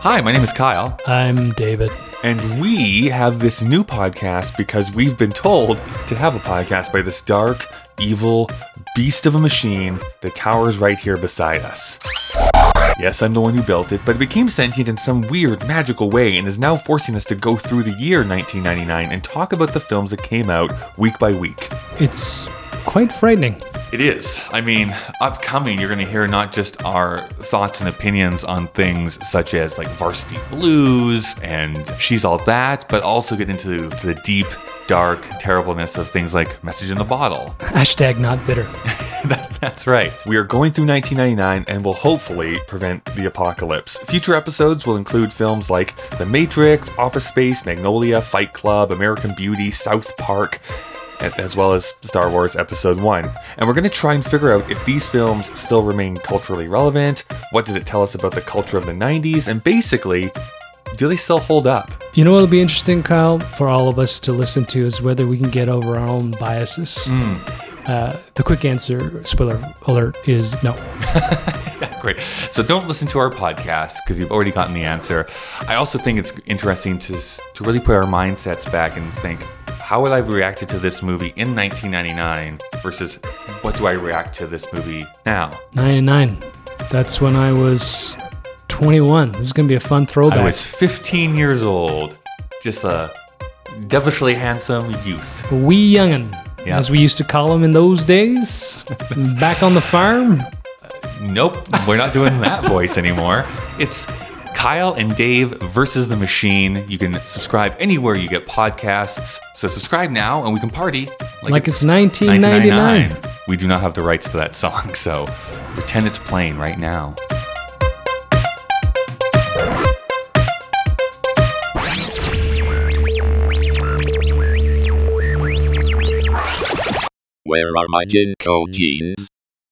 Hi, my name is Kyle, I'm David. and we have this new podcast because we've been told to have a podcast by this dark, evil beast of a machine that towers right here beside us. Yes, I'm the one who built it, but it became sentient in some weird, magical way and is now forcing us to go through the year 1999 and talk about the films that came out week by week. It's quite frightening. It is. I mean, upcoming, you're going to hear not just our thoughts and opinions on things such as like Varsity Blues and She's All That, but also get into the deep, dark terribleness of things like Message in the Bottle. Hashtag not bitter. That- That's right. We are going through 1999 and will hopefully prevent the apocalypse. Future episodes will include films like The Matrix, Office Space, Magnolia, Fight Club, American Beauty, South Park, as well as Star Wars Episode 1. And we're going to try and figure out if these films still remain culturally relevant, what does it tell us about the culture of the 90s, and basically, do they still hold up? You know what'll be interesting, Kyle, for all of us to listen to is whether we can get over our own biases. Uh, the quick answer, spoiler alert, is no. Great. So don't listen to our podcast because you've already gotten the answer. I also think it's interesting to to really put our mindsets back and think, how would I have reacted to this movie in 1999 versus what do I react to this movie now? 99. That's when I was 21. This is going to be a fun throwback. I was 15 years old, just a devilishly handsome youth. Wee youngin', Yeah. as we used to call him in those days. Back on the farm. Nope, we're not doing that voice anymore. It's Kyle and Dave versus the machine. You can subscribe anywhere you get podcasts. So subscribe now and we can party Like it's 1999. We do not have the rights to that song, so pretend it's playing right now. Where are my JNCO jeans?